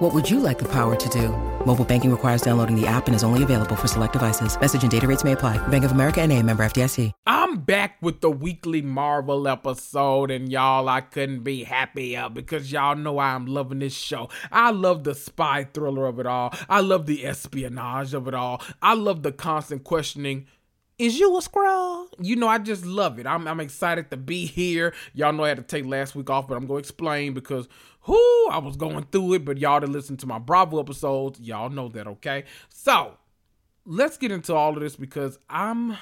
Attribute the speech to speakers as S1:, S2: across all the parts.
S1: What would you like the power to do? Mobile banking requires downloading the app and is only available for select devices. Message and data rates may apply. Bank of America and a member FDIC.
S2: I'm back with the weekly Marvel episode, and y'all, I couldn't be happier because y'all know I'm loving this show. I love the spy thriller of it all. I love the espionage of it all. I love the constant questioning is you a Skrull? You know, I just love it. I'm, I'm excited to be here. Y'all know I had to take last week off, but I'm going to explain because whoo, I was going through it. But y'all that listen to my Bravo episodes, y'all know that, okay? So let's get into all of this because I'm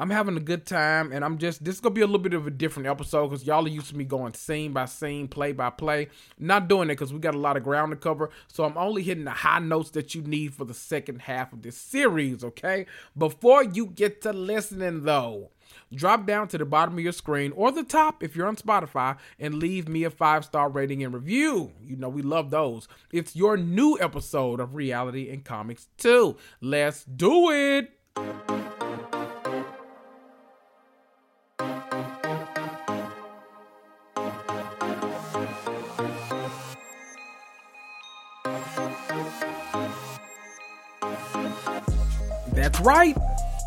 S2: I'm having a good time, and I'm just this is gonna be a little bit of a different episode because y'all are used to me going scene by scene, play by play. Not doing it because we got a lot of ground to cover, so I'm only hitting the high notes that you need for the second half of this series. Okay, before you get to listening though. Drop down to the bottom of your screen or the top if you're on Spotify and leave me a five star rating and review. You know, we love those. It's your new episode of Reality and Comics Too. Let's do it. That's right.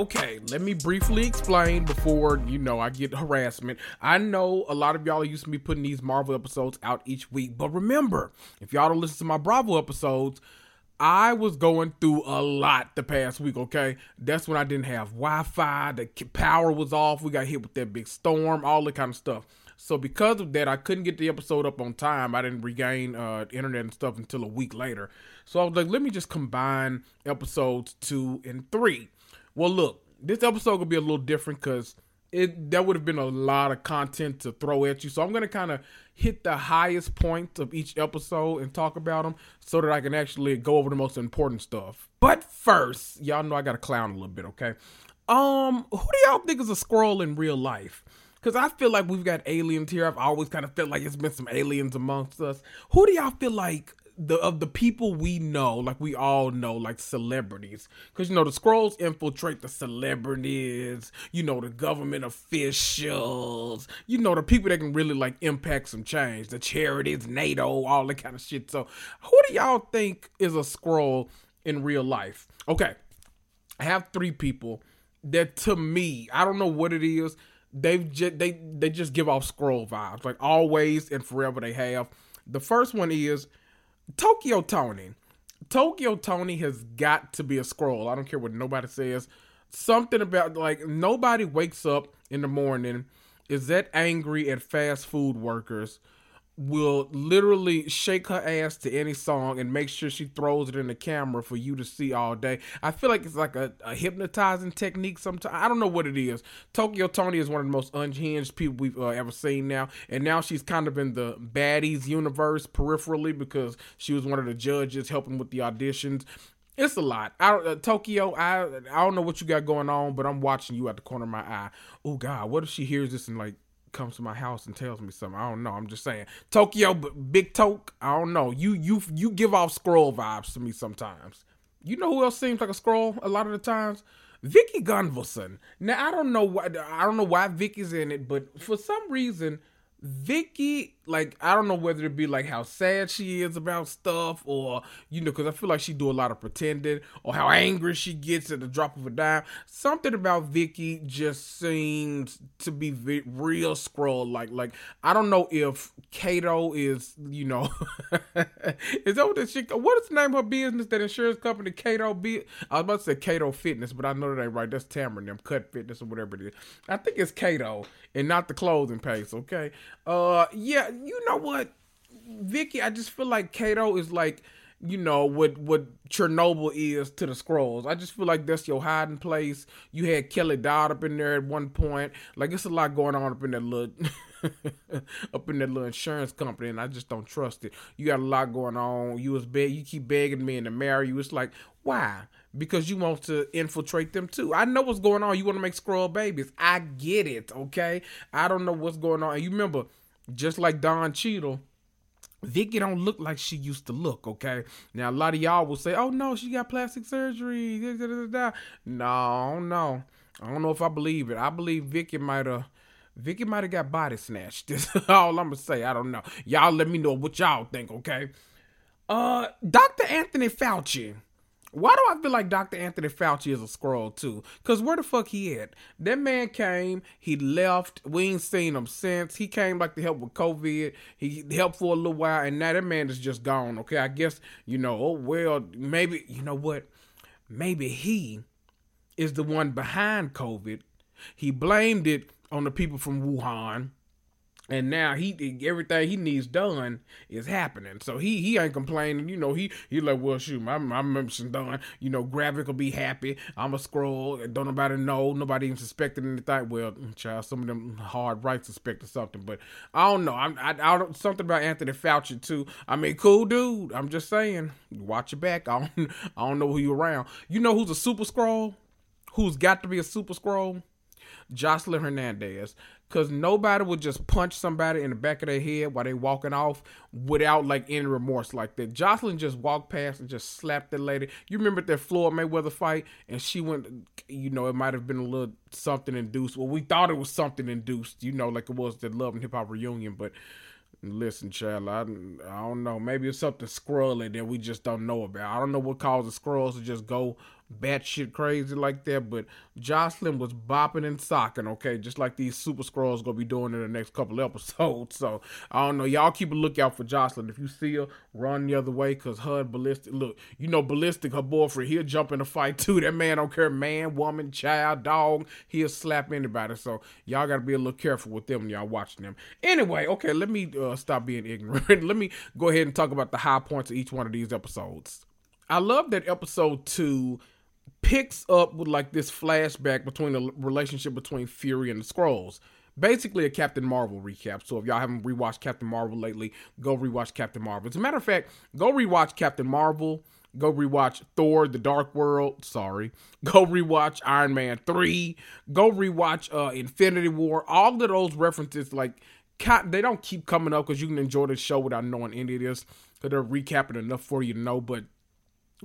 S2: Okay, let me briefly explain before you know I get harassment. I know a lot of y'all are used to me putting these Marvel episodes out each week, but remember, if y'all don't listen to my Bravo episodes, I was going through a lot the past week, okay? That's when I didn't have Wi Fi, the power was off, we got hit with that big storm, all that kind of stuff. So because of that, I couldn't get the episode up on time. I didn't regain uh, internet and stuff until a week later. So I was like, let me just combine episodes two and three. Well, look, this episode will be a little different because it that would have been a lot of content to throw at you. So I'm gonna kind of hit the highest points of each episode and talk about them so that I can actually go over the most important stuff. But first, y'all know I got to clown a little bit, okay? Um, who do y'all think is a Skrull in real life? Because I feel like we've got aliens here. I've always kind of felt like it's been some aliens amongst us. Who do y'all feel like the of the people we know, like we all know, like celebrities, because you know the Skrulls infiltrate the celebrities, you know the government officials, you know the people that can really like impact some change, the charities, NATO, all that kind of shit. So, who do y'all think is a Skrull in real life? Okay, I have three people that to me, I don't know what it is. They've just they they just give off Skrull vibes, like always and forever. They have. The first one is Tokyo Toni. Tokyo Toni has got to be a Skrull. I don't care what nobody says. Something about like nobody wakes up in the morning is that angry at fast food workers will literally shake her ass to any song and make sure she throws it in the camera for you to see all day. I feel like it's like a, a hypnotizing technique sometimes. I don't know what it is. Tokyo Toni is one of the most unhinged people we've uh, ever seen now. And now she's kind of in the baddies universe peripherally because she was one of the judges helping with the auditions. It's a lot. I uh, Tokyo. I I don't know what you got going on, but I'm watching you at the corner of my eye. Oh God, what if she hears this and like comes to my house and tells me something. I don't know. I'm just saying. Tokyo, Big Toke. I don't know. You you you give off Skrull vibes to me sometimes. You know who else seems like a Skrull a lot of the times? Vicki Gunvalson. Now I don't know why I don't know why Vicki's in it, but for some reason Vicki, like I don't know whether it be like how sad she is about stuff, or you know, because I feel like she do a lot of pretending, or how angry she gets at the drop of a dime. Something about Vicki just seems to be v- real Skrull. Like, like I don't know if Cato is, you know, is that what the shit? What is the name of her business? That insurance company, Cato. Be I was about to say Cato Fitness, but I know that ain't right. That's Tamron, them Cut Fitness or whatever it is. I think it's Cato and not the clothing place. Okay. Uh, yeah, you know what, Vicki? I just feel like Cato is like, you know, what what Chernobyl is to the Skrulls. I just feel like that's your hiding place. You had Kelly Dodd up in there at one point. Like it's a lot going on up in that little. up in that little insurance company, and I just don't trust it. You got a lot going on. You was beg, you keep begging me to marry you. It's like why? Because you want to infiltrate them too. I know what's going on. You want to make Skrull babies. I get it. Okay. I don't know what's going on. And you remember just like Don Cheadle, Vicki don't look like she used to look, okay? Now a lot of y'all will say, "Oh no, she got plastic surgery." Da, da, da, no, no, I don't know if I believe it. I believe Vicki might have, Vicki might have got body snatched. That's all I'm gonna say. I don't know. Y'all let me know what y'all think, okay? Uh, Dr. Anthony Fauci why do I feel like Dr. Anthony Fauci is a Skrull too? Cause where the fuck he at? That man came, he left. We ain't seen him since. He came like to help with COVID. He helped for a little while, and now that man is just gone. Okay, I guess you know. Oh well, maybe you know what? Maybe he is the one behind COVID. He blamed it on the people from Wuhan and now he everything he needs done is happening. So he he ain't complaining. You know he he like well shoot my my membership done. You know Gravik will be happy. I'm a Skrull. Don't nobody know. Nobody even suspected anything. Well, mm, child, some of them hard right suspected something, but I don't know. I'm I, I don't something about Anthony Fauci too. I mean, cool dude. I'm just saying, watch your back. I don't I don't know who you around. You know who's a super Skrull? Who's got to be a super Skrull? Joseline Hernandez because nobody would just punch somebody in the back of their head while they walking off without like any remorse like that. Joseline just walked past and just slapped the lady. You remember that Floyd Mayweather fight, and she went. You know, it might have been a little something induced. Well, we thought it was something induced. You know, like it was the Love and Hip Hop reunion, but. Listen, child, I, I don't know. Maybe it's something scrolly that we just don't know about. I don't know what causes Skrulls to just go batshit crazy like that, but Joseline was bopping and socking, okay, just like these Super Skrulls gonna be doing in the next couple episodes. So I don't know, y'all keep a lookout for Joseline. If you see her, run the other way, cause her Balistic, look, you know Balistic, her boyfriend, he'll jump in a fight too. That man don't care, man, woman, child, dog, he'll slap anybody. So y'all gotta be a little careful with them when y'all watching them. Anyway, okay, let me uh, stop being ignorant. let me go ahead and talk about the high points of each one of these episodes. I love that episode two picks up with like this flashback between the relationship between Fury and the Skrulls. Basically, a Captain Marvel recap. So if y'all haven't rewatched Captain Marvel lately, go rewatch Captain Marvel. As a matter of fact, go rewatch Captain Marvel. Go rewatch Thor: The Dark World. Sorry. Go rewatch Iron Man three. Go rewatch uh, Infinity War. All of those references, like they don't keep coming up because you can enjoy the show without knowing any of this. Because they're recapping enough for you to know. But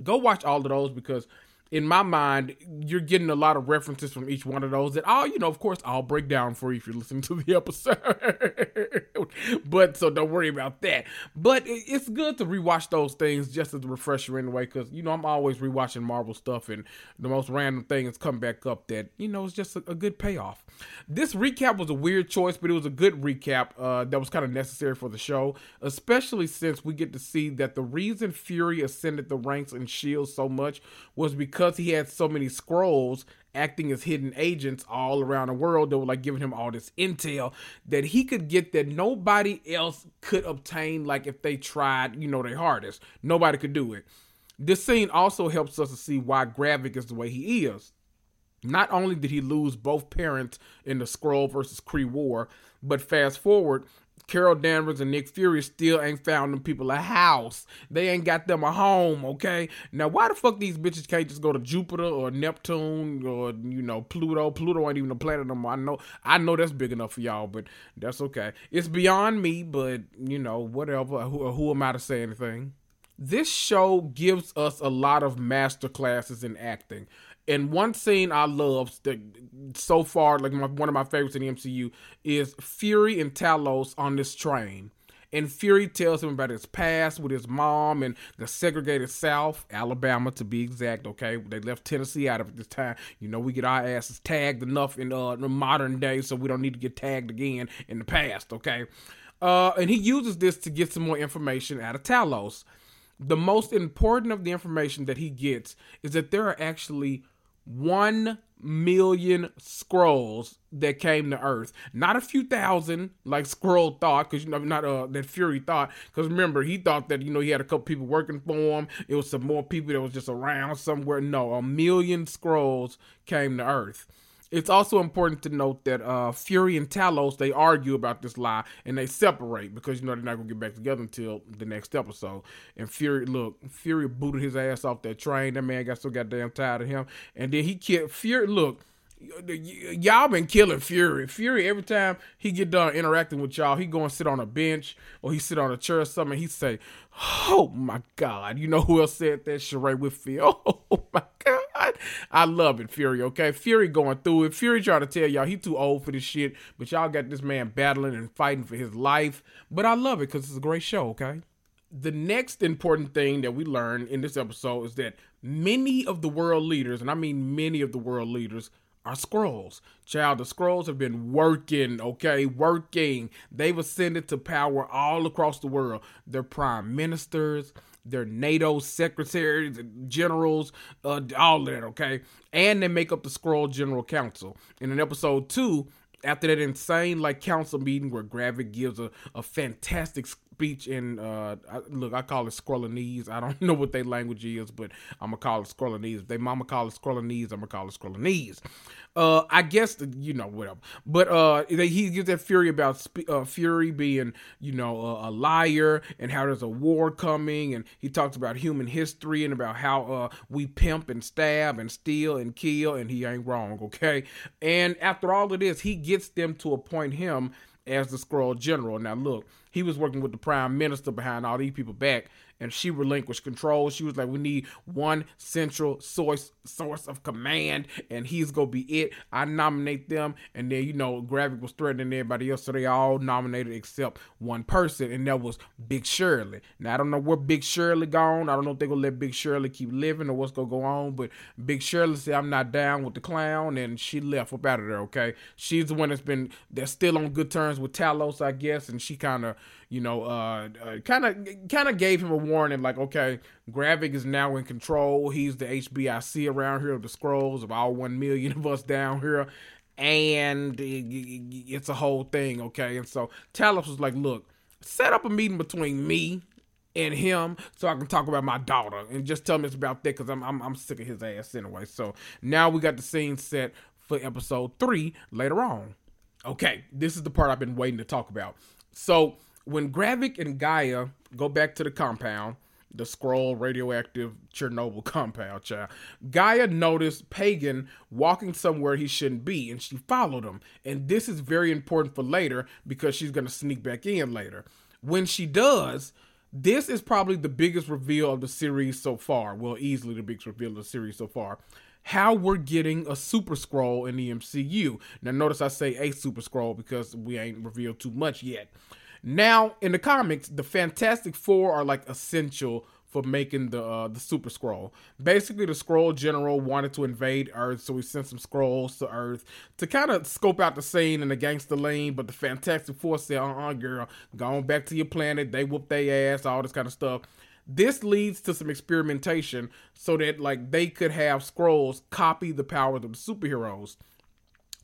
S2: go watch all of those because in my mind, you're getting a lot of references from each one of those that all, you know, of course, I'll break down for you if you're listening to the episode. but so don't worry about that. But it's good to rewatch those things just as a refresher anyway, because, you know, I'm always rewatching Marvel stuff and the most random thing has come back up that, you know, is just a, a, good payoff. This recap was a weird choice, but it was a good recap uh, that was kind of necessary for the show, especially since we get to see that the reason Fury ascended the ranks in S.H.I.E.L.D. so much was because because he had so many Skrulls acting as hidden agents all around the world that were like giving him all this intel that he could get that nobody else could obtain like if they tried you know their hardest. Nobody could do it. This scene also helps us to see why Gravik is the way he is. Not only did he lose both parents in the Skrull versus Kree war, but fast forward, Carol Danvers and Nick Fury still ain't found them people a house. They ain't got them a home, okay? Now, why the fuck these bitches can't just go to Jupiter or Neptune or, you know, Pluto? Pluto ain't even a planet no more. I know, I know that's big enough for y'all, but that's okay. It's beyond me, but, you know, whatever. Who, who am I to say anything? this show gives us a lot of master classes in acting. And one scene I love that so far, like my, one of my favorites in the MCU, is Fury and Talos on this train. And Fury tells him about his past with his mom and the segregated South, Alabama to be exact. Okay, they left Tennessee out of it this time. You know, we get our asses tagged enough in uh, the modern day, so we don't need to get tagged again in the past. Okay, uh, and he uses this to get some more information out of Talos. The most important of the information that he gets is that there are actually one million Skrulls that came to Earth. Not a few thousand, like Skrull thought, because you know, not uh that Fury thought. Because remember, he thought that you know he had a couple people working for him. It was some more people that was just around somewhere. No, a million Skrulls came to Earth. It's also important to note that uh, Fury and Talos they argue about this lie and they separate because you know they're not gonna get back together until the next episode. And Fury, look, Fury booted his ass off that train. That man got so goddamn tired of him, and then he killed Fury. Look, y'all been killing Fury. Fury every time he get done interacting with y'all, he go and sit on a bench or he sit on a chair or something. he say, "Oh my God!" You know who else said that? Sheree Whitfield. Oh my God, I love it, Fury. Okay, Fury going through it. Fury trying to tell y'all he too old for this shit, but y'all got this man battling and fighting for his life. But I love it because it's a great show. Okay. The next important thing that we learn in this episode is that many of the world leaders, and I mean many of the world leaders, are Skrulls. Child, the Skrulls have been working, okay, working. They've ascended to power all across the world. They're prime ministers, they're NATO secretaries, generals, uh, all that, okay? And they make up the Skrull General Council. And in episode two, after that insane like council meeting where Gravik gives a, a fantastic speech in uh I, look I call it Skrullanese. I don't know what their language is, but I'm gonna call it Skrullanese. If they mama call it Skrullanese, I'm gonna call it Skrullanese. Uh, I guess you know whatever. But uh, they, he gives that fury about uh, Fury being you know a, a, liar and how there's a war coming, and he talks about human history and about how uh we pimp and stab and steal and kill, and he ain't wrong, okay. And after all of this, he gets them to appoint him as the Skrull General. Now look, he was working with the Prime Minister behind all these people back and she relinquished control. She was like, "We need one central source source of command, and he's gonna be it." I nominate them, and then you know, Gravik was threatening everybody else, so they all nominated except one person, and that was Big Shirley. Now I don't know where Big Shirley gone. I don't know if they're gonna let Big Shirley keep living or what's gonna go on, but Big Shirley said, "I'm not down with the clown," and she left up out of there. Okay, she's the one that's been that's still on good terms with Talos, I guess, and she kind of you know, kind of kind of gave him a warning, like, okay, Gravik is now in control. He's the HBIC around here the Skrulls of all one million of us down here, and it's a whole thing, okay. And so Talos was like, look, set up a meeting between me and him so I can talk about my daughter and just tell me it's about that because I'm, I'm I'm sick of his ass anyway. So now we got the scene set for episode three later on. Okay, this is the part I've been waiting to talk about. So when Gravik and G'iah go back to the compound, the Skrull radioactive Chernobyl compound, child, G'iah noticed Pagon walking somewhere he shouldn't be, and she followed him. And this is very important for later because she's gonna sneak back in later. When she does, this is probably the biggest reveal of the series so far. Well, easily the biggest reveal of the series so far. How we're getting a Super Skrull in the MCU. Now, notice I say a Super Skrull because we ain't revealed too much yet. Now, in the comics, the Fantastic Four are like essential for making the uh, the Super Skrull. Basically, the Skrull General wanted to invade Earth, so he sent some Skrulls to Earth to kind of scope out the scene and the gangster lane. But the Fantastic Four said, "Uh, uh girl, go on back to your planet." They whoop their ass, all this kind of stuff. This leads to some experimentation so that like they could have Skrulls copy the powers of the superheroes.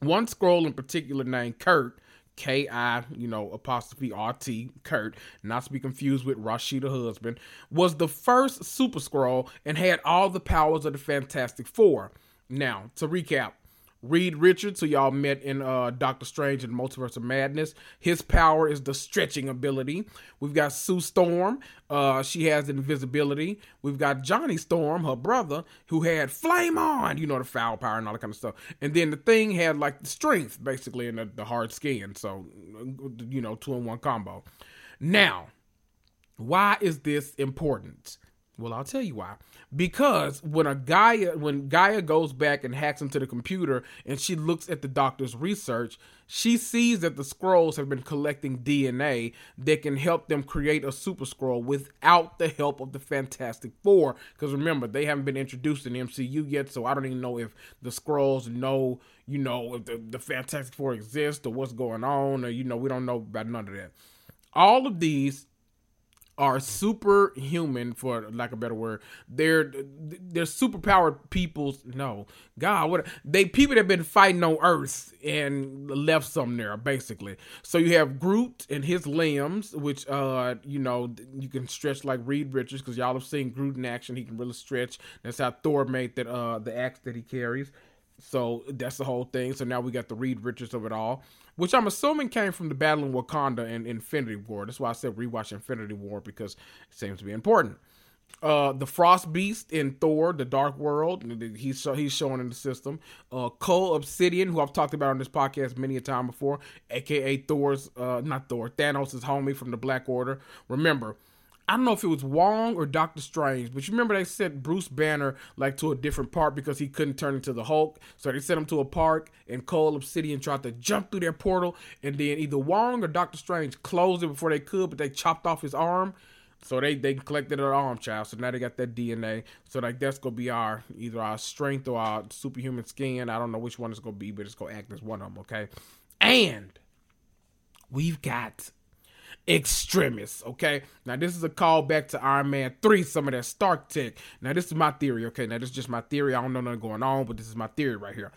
S2: One Skrull in particular named Kurt K I, you know, apostrophe R T, Kurt, not to be confused with Rasheeda husband, was the first Super Skrull and had all the powers of the Fantastic Four. Now, to recap, Reed Richards, who y'all met in uh, Doctor Strange and Multiverse of Madness. His power is the stretching ability. We've got Sue Storm. Uh, she has invisibility. We've got Johnny Storm, her brother, who had flame on, you know, the foul power and all that kind of stuff. And then the thing had like the strength, basically, and the, the hard skin. So, you know, two in one combo. Now, Why is this important? Well, I'll tell you why. Because when a G'iah when G'iah goes back and hacks into the computer and she looks at the doctor's research, she sees that the Skrulls have been collecting DNA that can help them create a super Skrull without the help of the Fantastic Four. Because remember, they haven't been introduced in the MCU yet, so I don't even know if the Skrulls know, you know, if the, the Fantastic Four exists or what's going on, or you know, we don't know about none of that. All of these are superhuman for lack of a better word. They're they're superpowered peoples. No god what they people that have been fighting on earth and left some there basically. So you have groot and his limbs which uh you know you can stretch like reed richards because y'all have seen groot in action. He can really stretch. That's how thor made that uh the axe that he carries so that's the whole thing so now we got the reed richards of it all which I'm assuming came from the battle in Wakanda and Infinity War. That's why I said rewatch Infinity War because it seems to be important. Uh, the Frost Beast in Thor: The Dark World, he's he's showing in the system. Uh, Cull Obsidian, who I've talked about on this podcast many a time before, aka Thor's uh, not Thor, Thanos' homie from the Black Order. Remember, I don't know if it was Wong or Doctor Strange, but you remember they sent Bruce Banner like to a different park because he couldn't turn into the Hulk. So they sent him to a park and Cull Obsidian tried to jump through their portal and then either Wong or Doctor Strange closed it before they could, but they chopped off his arm. So they they collected an arm child. So now they got that DNA. So like that's gonna be our either our strength or our superhuman skin. I don't know which one it's gonna be, but it's gonna act as one of them, okay? And we've got Extremis. Okay, now this is a callback to Iron Man 3, some of that Stark tech. Now, this is my theory. Okay, now this is just my theory. I don't know nothing going on, but this is my theory right here.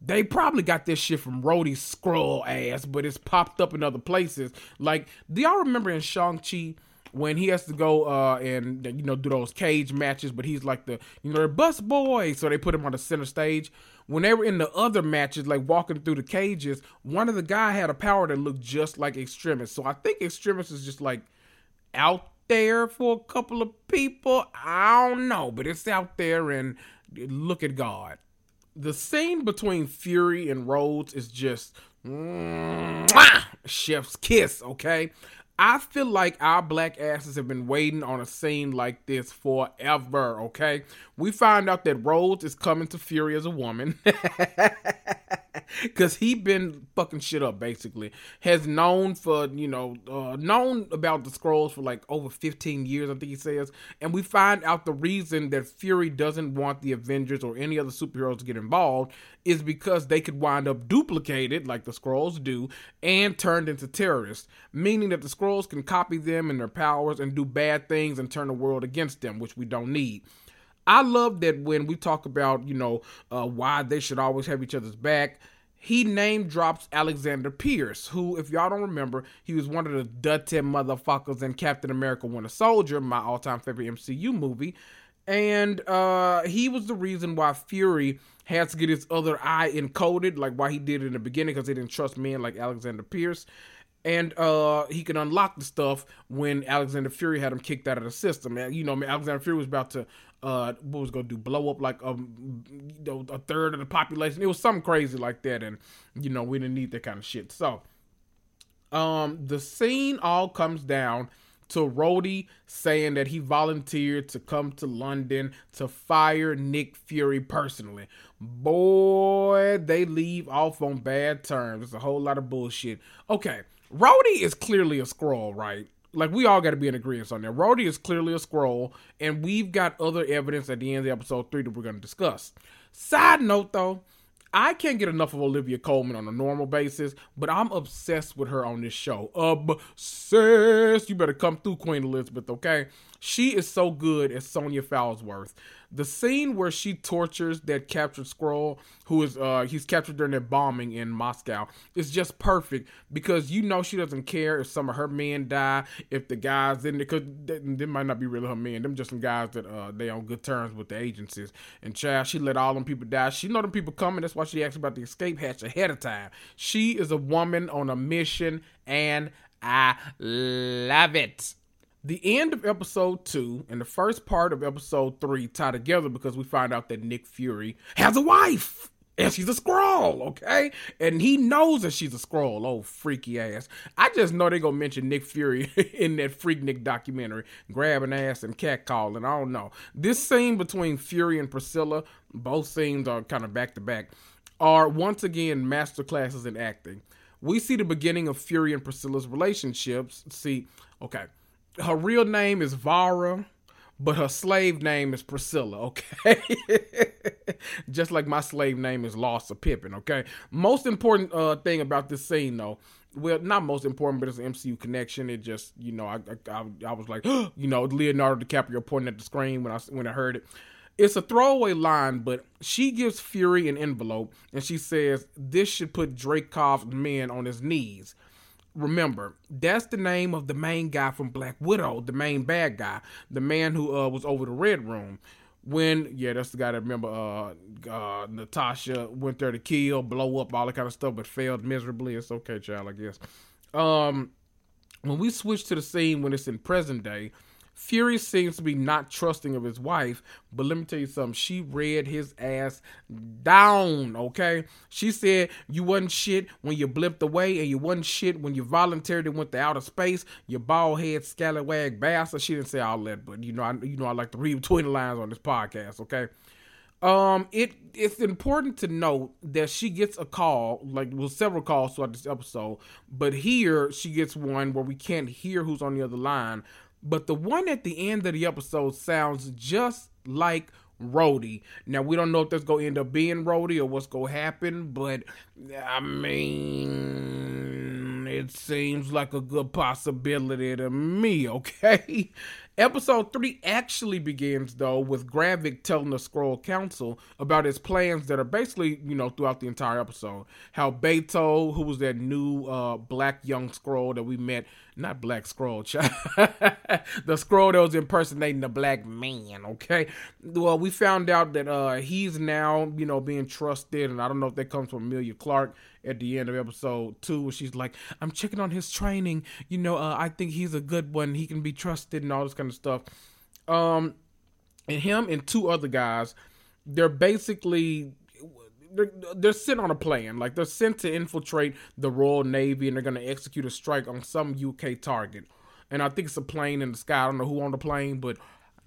S2: They probably got this shit from Rhodey's scroll ass, but it's popped up in other places. Like, do y'all remember in Shang-Chi when he has to go uh and you know do those cage matches, but he's like the you know the bus boy, so they put him on the center stage when they were in the other matches, like walking through the cages, one of the guy had a power that looked just like Extremis. So I think Extremis is just like out there for a couple of people. I don't know, but it's out there and look at God. The scene between Fury and Rhodes is just mwah, chef's kiss, okay? I feel like our black asses have been waiting on a scene like this forever, okay? We find out that Rhodes is coming to Fury as a woman. Cause he been fucking shit up basically. Has known for, you know, uh, known about the Skrulls for like over 15 years, I think he says. And we find out the reason that Fury doesn't want the Avengers or any other superheroes to get involved is because they could wind up duplicated, like the Skrulls do, and turned into terrorists. Meaning that the Skrulls can copy them and their powers and do bad things and turn the world against them, which we don't need. I love that when we talk about, you know, uh, why they should always have each other's back, he name drops Alexander Pierce, who, if y'all don't remember, he was one of the dirty motherfuckers in Captain America Winter Soldier, my all time favorite MCU movie. And uh, he was the reason why Fury had to get his other eye encoded, like why he did it in the beginning, because he didn't trust men like Alexander Pierce and uh, he could unlock the stuff when Alexander Fury had him kicked out of the system. And, you know, Alexander Fury was about to uh, what was gonna do blow up like um, you know, a third of the population. It was something crazy like that, and you know we didn't need that kind of shit. So, um, the scene all comes down to Rhodey saying that he volunteered to come to London to fire Nick Fury personally. Boy, they leave off on bad terms. It's a whole lot of bullshit. Okay, Rhodey is clearly a Skrull, right? Like we all got to be in agreement on that. Rhodey is clearly a Skrull, and we've got other evidence at the end of episode three that we're going to discuss. Side note, though, I can't get enough of Olivia Colman on a normal basis, but I'm obsessed with her on this show. Obsessed. You better come through, Queen Elizabeth, okay? She is so good as Sonya Falsworth. The scene where she tortures that captured Skrull, who is uh he's captured during that bombing in Moscow, is just perfect because you know she doesn't care if some of her men die, if the guys in there, cause they, they might not be really her men, them just some guys that uh they on good terms with the agencies. And child, she let all them people die. She know them people coming. That's why she asked about the escape hatch ahead of time. She is a woman on a mission, and I love it. The end of episode two and the first part of episode three tie together because we find out that Nick Fury has a wife. and she's a Skrull, okay? And he knows that she's a Skrull. Oh, freaky ass. I just know they're gonna mention Nick Fury in that Freaknik documentary, grabbing ass and catcalling. I don't know. This scene between Fury and Priscilla, both scenes are kind of back to back, are once again masterclasses in acting. We see the beginning of Fury and Priscilla's relationships. See, okay, her real name is Vara but her slave name is Priscilla, okay? Just like my slave name is Lost of Pippin, okay? Most important uh, thing about this scene, though, well, not most important, but it's an MCU connection. It just, you know, I I, I was like, you know, Leonardo DiCaprio pointing at the screen when I when I heard it. It's a throwaway line, but she gives Fury an envelope and she says this should put Dreykov's men on his knees remember, that's the name of the main guy from Black Widow, the main bad guy, the man who uh, was over the Red Room. When yeah, that's the guy that remember uh, uh, Natasha went there to kill, blow up, all that kind of stuff, but failed miserably. It's okay, child, I guess. Um, when we switch to the scene when it's in present day, Fury seems to be not trusting of his wife, but let me tell you something. She read his ass down, okay? She said you wasn't shit when you blipped away, and you wasn't shit when you voluntarily went to outer space. You bald head scallywag bastard. She didn't say all that, but you know, I you know I like to read between the lines on this podcast, okay? Um, it it's important to note that she gets a call, like well, several calls throughout this episode, but here she gets one where we can't hear who's on the other line, but the one at the end of the episode sounds just like Rhodey. Now we don't know if that's gonna end up being Rhodey or what's gonna happen, but I mean, it seems like a good possibility to me. Okay, Episode 3 actually begins, though, with Gravik telling the Skrull Council about his plans that are basically, you know, throughout the entire episode. How Beto, who was that new uh, black young Skrull that we met, not black Skrull, the Skrull that was impersonating the black man, okay? Well, we found out that uh, he's now, you know, being trusted, and I don't know if that comes from Emilia Clarke at the end of episode two, where she's like, "I'm checking on his training. You know, uh, I think he's a good one. He can be trusted and all this kind of stuff." Um, and him and two other guys, they're basically they're, they're sent on a plan. Like they're sent to infiltrate the Royal Navy, and they're going to execute a strike on some UK target. And I think it's a plane in the sky. I don't know who on the plane, but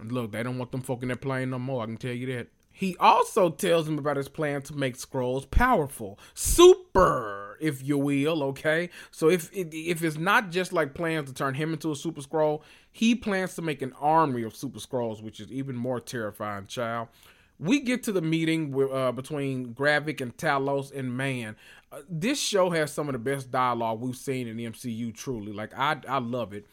S2: look, they don't want them fucking in that plane no more. I can tell you that. He also tells him about his plan to make Skrulls powerful, super, if you will. Okay, so if if it's not just like plans to turn him into a Super Skrull, he plans to make an army of Super Skrulls, which is even more terrifying. Child, we get to the meeting with, uh, between Gravik and Talos, and man, uh, this show has some of the best dialogue we've seen in the MCU. Truly, like I I love it.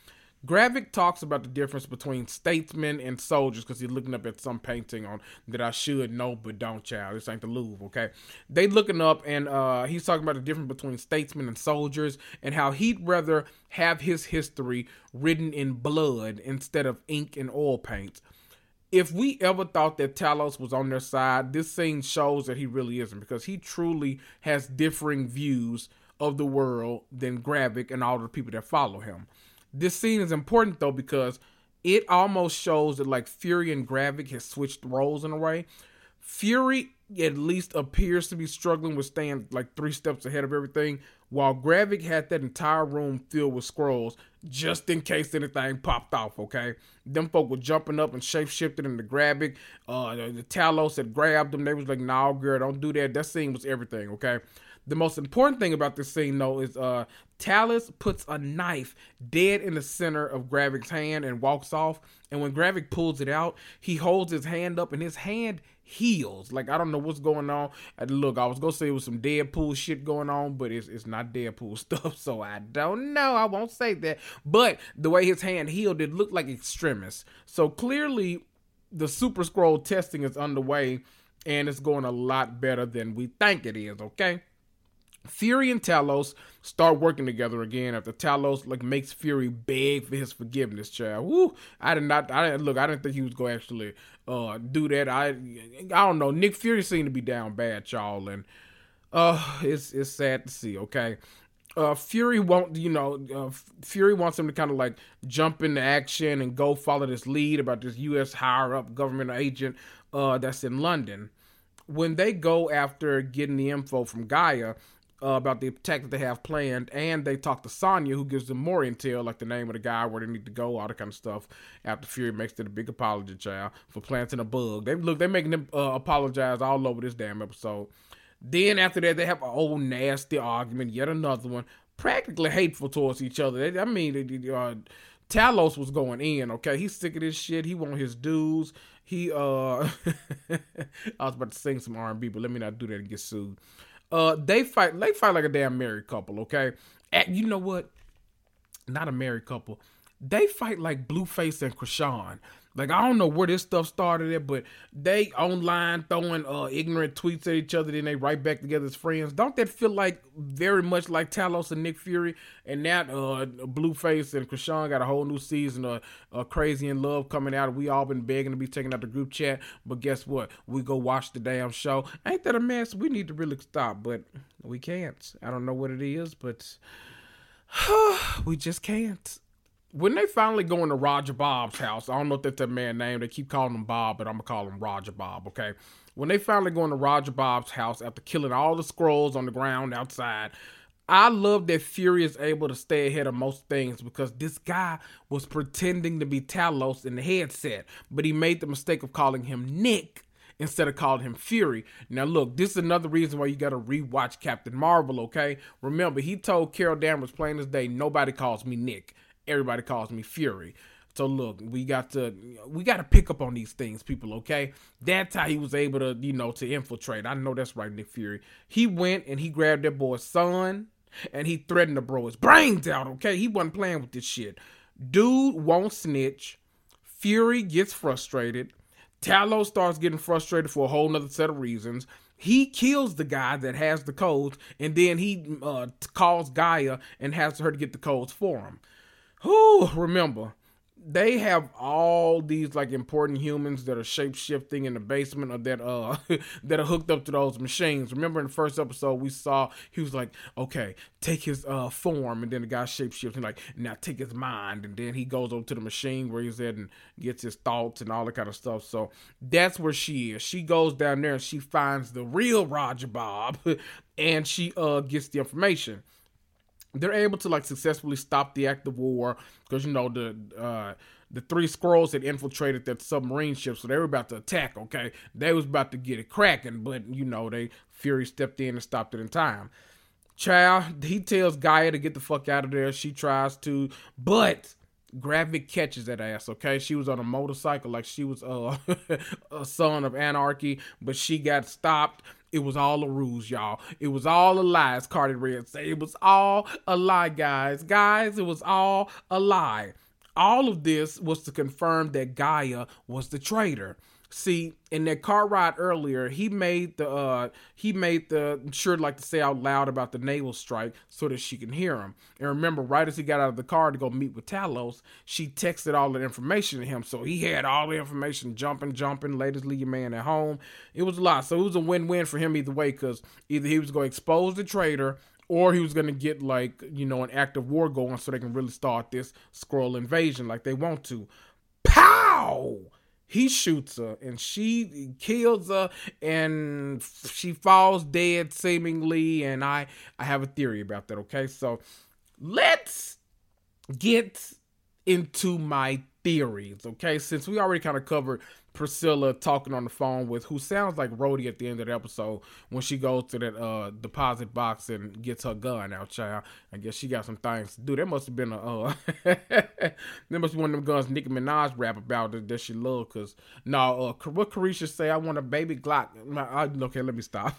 S2: Gravik talks about the difference between statesmen and soldiers because he's looking up at some painting on that I should know but don't, child. This ain't the Louvre, okay? They looking up and uh, he's talking about the difference between statesmen and soldiers and how he'd rather have his history written in blood instead of ink and oil paints. If we ever thought that Talos was on their side, this scene shows that he really isn't because he truly has differing views of the world than Gravik and all the people that follow him. This scene is important though because it almost shows that like Fury and Gravik has switched roles in a way. Fury at least appears to be struggling with staying like three steps ahead of everything, while Gravik had that entire room filled with Skrulls just in case anything popped off. Okay, them folk were jumping up and shape shifted into Gravik. Uh, the, the Talos had grabbed them. They was like, "Nah, girl, don't do that." That scene was everything. Okay, the most important thing about this scene, though, is uh, Talos puts a knife dead in the center of Gravik's hand and walks off. And when Gravik pulls it out, he holds his hand up and his hand heals. Like I don't know what's going on. Look, I was gonna say it was some Deadpool shit going on, but it's it's not Deadpool stuff, so I don't know. I won't say that. But the way his hand healed, it looked like Extremis. So clearly, the Super Skrull testing is underway, and it's going a lot better than we think it is. Okay. Fury and Talos start working together again after Talos like makes Fury beg for his forgiveness, child. Woo! I did not. I didn't look. I didn't think he was going to actually uh do that. I I don't know. Nick Fury seemed to be down bad, y'all, and uh, it's it's sad to see. Okay. Uh, Fury won't, you know, uh, Fury wants him to kind of like jump into action and go follow this lead about this U.S. higher up government agent uh, that's in London. when they go after getting the info from G'iah uh, about the attack that they have planned, and they talk to Sonya, who gives them more intel, like the name of the guy, where they need to go, all that kind of stuff. After Fury makes it a big apology, child, for planting a bug. They look, they're making them uh, apologize all over this damn episode. Then after that, they have a whole nasty argument, yet another one, practically hateful towards each other. They, I mean, uh, Talos was going in. Okay, he's sick of this shit. He want his dues. He uh, I was about to sing some R and B, but let me not do that and get sued. Uh, they fight. They fight like a damn married couple. Okay, and you know what? Not a married couple. They fight like Blueface and Chrisean. Like I don't know where this stuff started at, but they online throwing uh, ignorant tweets at each other, then they right back together as friends. Don't that feel like very much like Talos and Nick Fury? And now uh, Blueface and Chrisean got a whole new season of uh, Crazy in Love coming out. We all been begging to be taken out the group chat, but guess what? We go watch the damn show. Ain't that a mess? We need to really stop, but we can't. I don't know what it is, but we just can't when they finally go into Roger Bob's house, I don't know if that's that man's name. They keep calling him Bob, but I'm gonna call him Roger Bob. Okay. When they finally go into Roger Bob's house after killing all the Skrulls on the ground outside, I love that Fury is able to stay ahead of most things because this guy was pretending to be Talos in the headset, but he made the mistake of calling him Nick instead of calling him Fury. Now, look, this is another reason why you got to rewatch Captain Marvel, okay? Remember, he told Carol Danvers plain as day, nobody calls me Nick everybody calls me Fury. So look, we got to we got to pick up on these things, people. Okay, that's how he was able to, you know, to infiltrate. I know that's right, Nick Fury. He went and he grabbed that boy's son, and he threatened to blow his brains out. Okay, he wasn't playing with this shit. Dude won't snitch. Fury gets frustrated. Talos starts getting frustrated for a whole nother set of reasons. He kills the guy that has the codes, and then he uh, calls G'iah and has her to get the codes for him. Who remember they have all these like important humans that are shape shifting in the basement of that uh that are hooked up to those machines. Remember in the first episode we saw he was like, okay, take his uh form, and then the guy shape shifting like now take his mind, and then he goes over to the machine where he's at and gets his thoughts and all that kind of stuff. So that's where she is. She goes down there and she finds the real Roger Bob, and she uh gets the information they're able to like successfully stop the act of war because you know the uh the three Skrulls had infiltrated that submarine ship, so they were about to attack. Okay, they was about to get it cracking, but you know they Fury stepped in and stopped it in time. Child, he tells G'iah to get the fuck out of there. She tries to, but Gravik catches that ass. Okay, she was on a motorcycle like she was uh, a son of anarchy, but she got stopped it was all a ruse, y'all. It was all a lie, as Cardi Red say. It was all a lie, guys. Guys, it was all a lie. All of this was to confirm that G'iah was the traitor. See, in that car ride earlier, he made the uh he made the sure like to say out loud about the naval strike so that she can hear him. And remember, right as he got out of the car to go meet with Talos, she texted all the information to him. So he had all the information jumping, jumping, ladies leave your man at home. It was a lot. So it was a win-win for him either way, because either he was going to expose the traitor or he was going to get like you know an active war going so they can really start this Skrull invasion like they want to pow he shoots her and she kills her and she falls dead seemingly and i i have a theory about that okay? So let's get into my theories okay? Since we already kind of covered Priscilla talking on the phone with who sounds like Rhodey at the end of the episode when she goes to that uh, deposit box and gets her gun out, child. I guess she got some things to do. That must have been a uh, that must be one of them guns Nicki Minaj rap about that, that she love. Cause no, uh, what Carisha say? I want a baby Glock. I, okay, let me stop.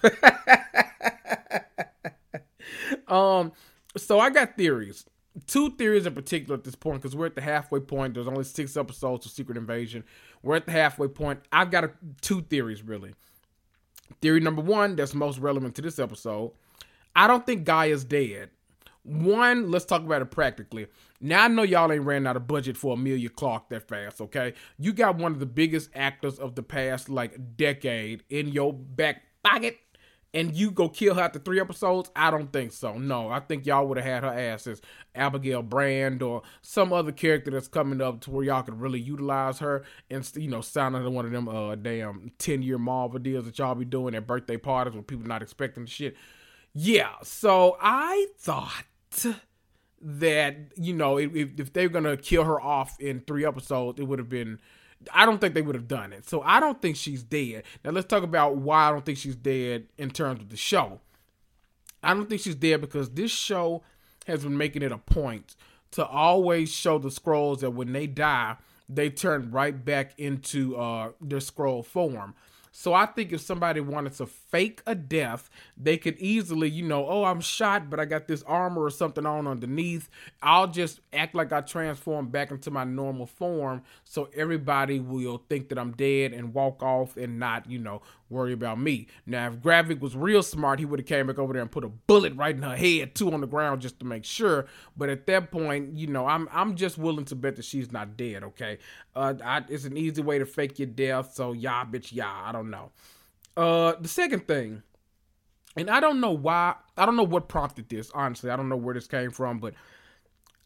S2: um, so I got theories two theories in particular at this point because we're at the halfway point. There's only six episodes of Secret Invasion. We're at the halfway point. I've got a, two theories really. Theory number one, that's most relevant to this episode. I don't think is dead. One, let's talk about it practically. Now I know y'all ain't ran out of budget for Emilia Clarke that fast, okay? You got one of the biggest actors of the past like decade in your back pocket and you go kill her after three episodes, I don't think so. No, I think y'all would have had her ass as Abigail Brand or some other character that's coming up to where y'all could really utilize her and you know sign under one of them uh damn ten year Marvel deals that y'all be doing at birthday parties when people not expecting the shit. Yeah, so I thought that you know if, if they're gonna kill her off in three episodes, it would have been. I don't think they would have done it. So I don't think she's dead. Now let's talk about why I don't think she's dead in terms of the show. I don't think she's dead because this show has been making it a point to always show the Skrulls that when they die, they turn right back into uh, their Skrull form. So I think if somebody wanted to fake a death, they could easily, you know, oh, I'm shot, but I got this armor or something on underneath. I'll just act like I transform back into my normal form so everybody will think that I'm dead and walk off and not, you know, worry about me. Now, if Gravik was real smart, he would have came back over there and put a bullet right in her head, two on the ground just to make sure. But at that point, you know, I'm I'm just willing to bet that she's not dead. Okay, uh, I, it's an easy way to fake your death. So yeah, bitch, yeah, I don't know. Uh, the second thing, and I don't know why, I don't know what prompted this. Honestly, I don't know where this came from, but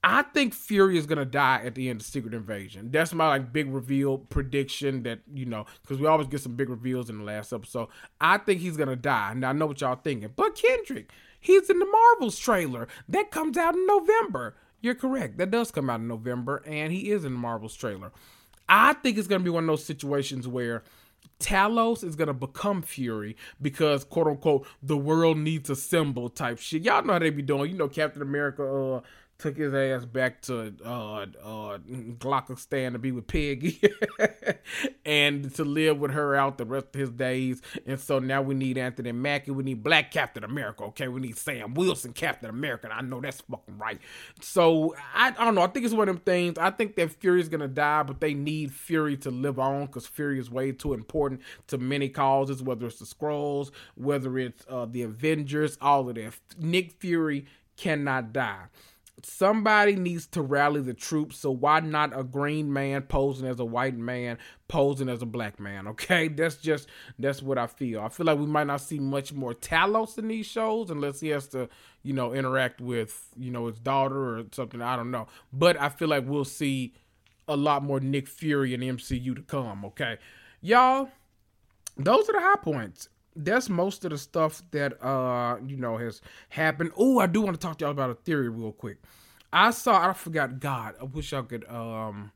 S2: I think Fury is gonna die at the end of Secret Invasion. That's my like big reveal prediction that you know because we always get some big reveals in the last episode. I think he's gonna die. Now I know what y'all thinking, but Kendrick, he's in the Marvels trailer that comes out in November. You're correct. That does come out in November, and he is in the Marvels trailer. I think it's gonna be one of those situations where Talos is gonna become Fury because quote unquote the world needs a symbol type shit. Y'all know how they be doing. You know, Captain America uh took his ass back to uh uh Glockistan to be with Peggy and to live with her out the rest of his days. And so now we need Anthony Mackie, we need Black Captain America, okay? We need Sam Wilson Captain America. I know that's fucking right. So I, I don't know. I think it's one of them things. I think that Fury's gonna die, but they need Fury to live on because Fury is way too important to many causes, whether it's the Skrulls, whether it's uh, the Avengers, all of that. Nick Fury cannot die somebody needs to rally the troops. So why not a green man posing as a white man, posing as a black man? Okay, that's just that's what I feel. I feel like we might not see much more Talos in these shows unless he has to, you know, interact with you know his daughter or something. I don't know, but I feel like we'll see a lot more Nick Fury in MCU to come. Okay, y'all. Those are the high points that's most of the stuff that uh you know has happened. Oh, I do want to talk to y'all about a theory real quick. I saw I forgot God. I wish I could um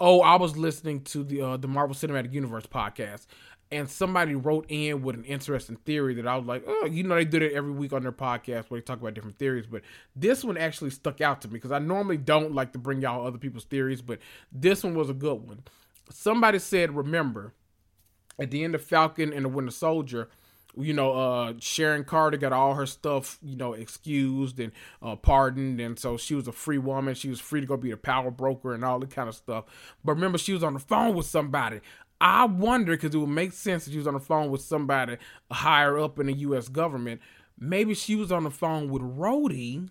S2: oh, I was listening to the uh the Marvel Cinematic Universe podcast and somebody wrote in with an interesting theory that I was like, oh, you know, they did it every week on their podcast where they talk about different theories, but this one actually stuck out to me because I normally don't like to bring y'all other people's theories, but this one was a good one. Somebody said, remember, at the end of Falcon and the Winter Soldier, you know, uh, Sharon Carter got all her stuff, you know, excused and uh, pardoned, and so she was a free woman. She was free to go be a power broker and all that kind of stuff. But remember, she was on the phone with somebody. I wonder because it would make sense that she was on the phone with somebody higher up in the U.S. government. Maybe she was on the phone with Rhodey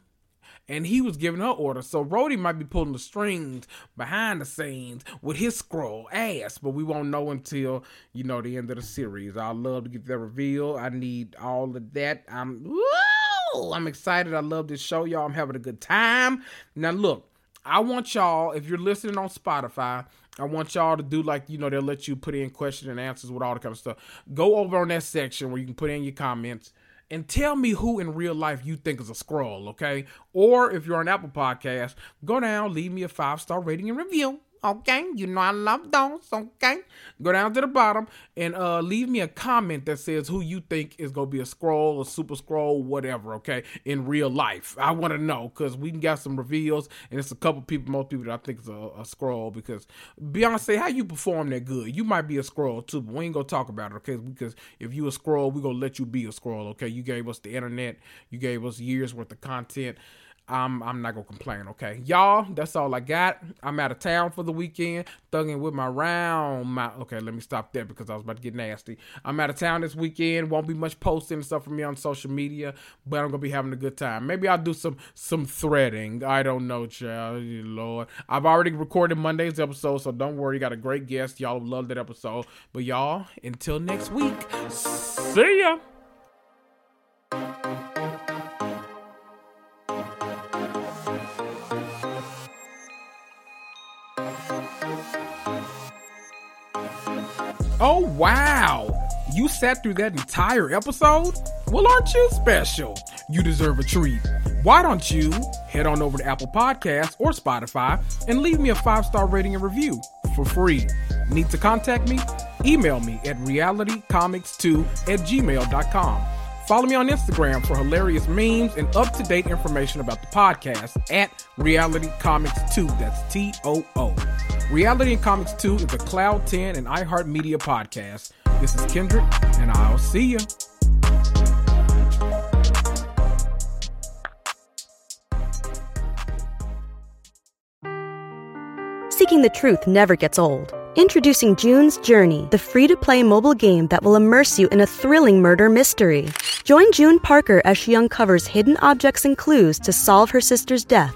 S2: and he was giving her orders. So Rhodey might be pulling the strings behind the scenes with his Skrull ass, but we won't know until you know the end of the series. I love to get that reveal. I need all of that. I'm woo! I'm excited. I love this show, y'all. I'm having a good time. Now look, I want y'all if you're listening on Spotify. I want y'all to do like you know they'll let you put in question and answers with all the kind of stuff. Go over on that section where you can put in your comments and tell me who in real life you think is a Skrull, okay? Or if you're on Apple Podcast, go down, leave me a five star rating and review. Okay, you know I love those. Okay, go down to the bottom and uh, leave me a comment that says who you think is gonna be a Skrull, a super Skrull, whatever. Okay, in real life, I want to know because we got some reveals and it's a couple people, most people that I think is a, a Skrull. Because Beyonce, how you perform that good? You might be a Skrull too, but we ain't gonna talk about it. Okay, because if you a Skrull, we gonna let you be a Skrull, Okay, you gave us the internet, you gave us years worth of content. I'm I'm not gonna complain, okay? Y'all, that's all I got. I'm out of town for the weekend, thugging with my round my okay, let me stop there because I was about to get nasty. I'm out of town this weekend, won't be much posting and stuff from me on social media, but I'm gonna be having a good time. Maybe I'll do some some threading. I don't know, child. Lord. I've already recorded Monday's episode, so don't worry, You got a great guest. Y'all love that episode. But y'all, until next week, see ya. Oh, wow. You sat through that entire episode? Well, aren't you special? You deserve a treat. Why don't you head on over to Apple Podcasts or Spotify and leave me a five star rating and review for free? Need to contact me? Email me at realitycomicstoo at gmail.com. Follow me on Instagram for hilarious memes and up to date information about the podcast at Reality Comics Too. That's T O O. Reality and Comics Too is a Cloud 10 and iHeartMedia podcast. This is Kendrick, and I'll see you.
S3: Seeking the truth never gets old. Introducing June's Journey, the free to play mobile game that will immerse you in a thrilling murder mystery. Join June Parker as she uncovers hidden objects and clues to solve her sister's death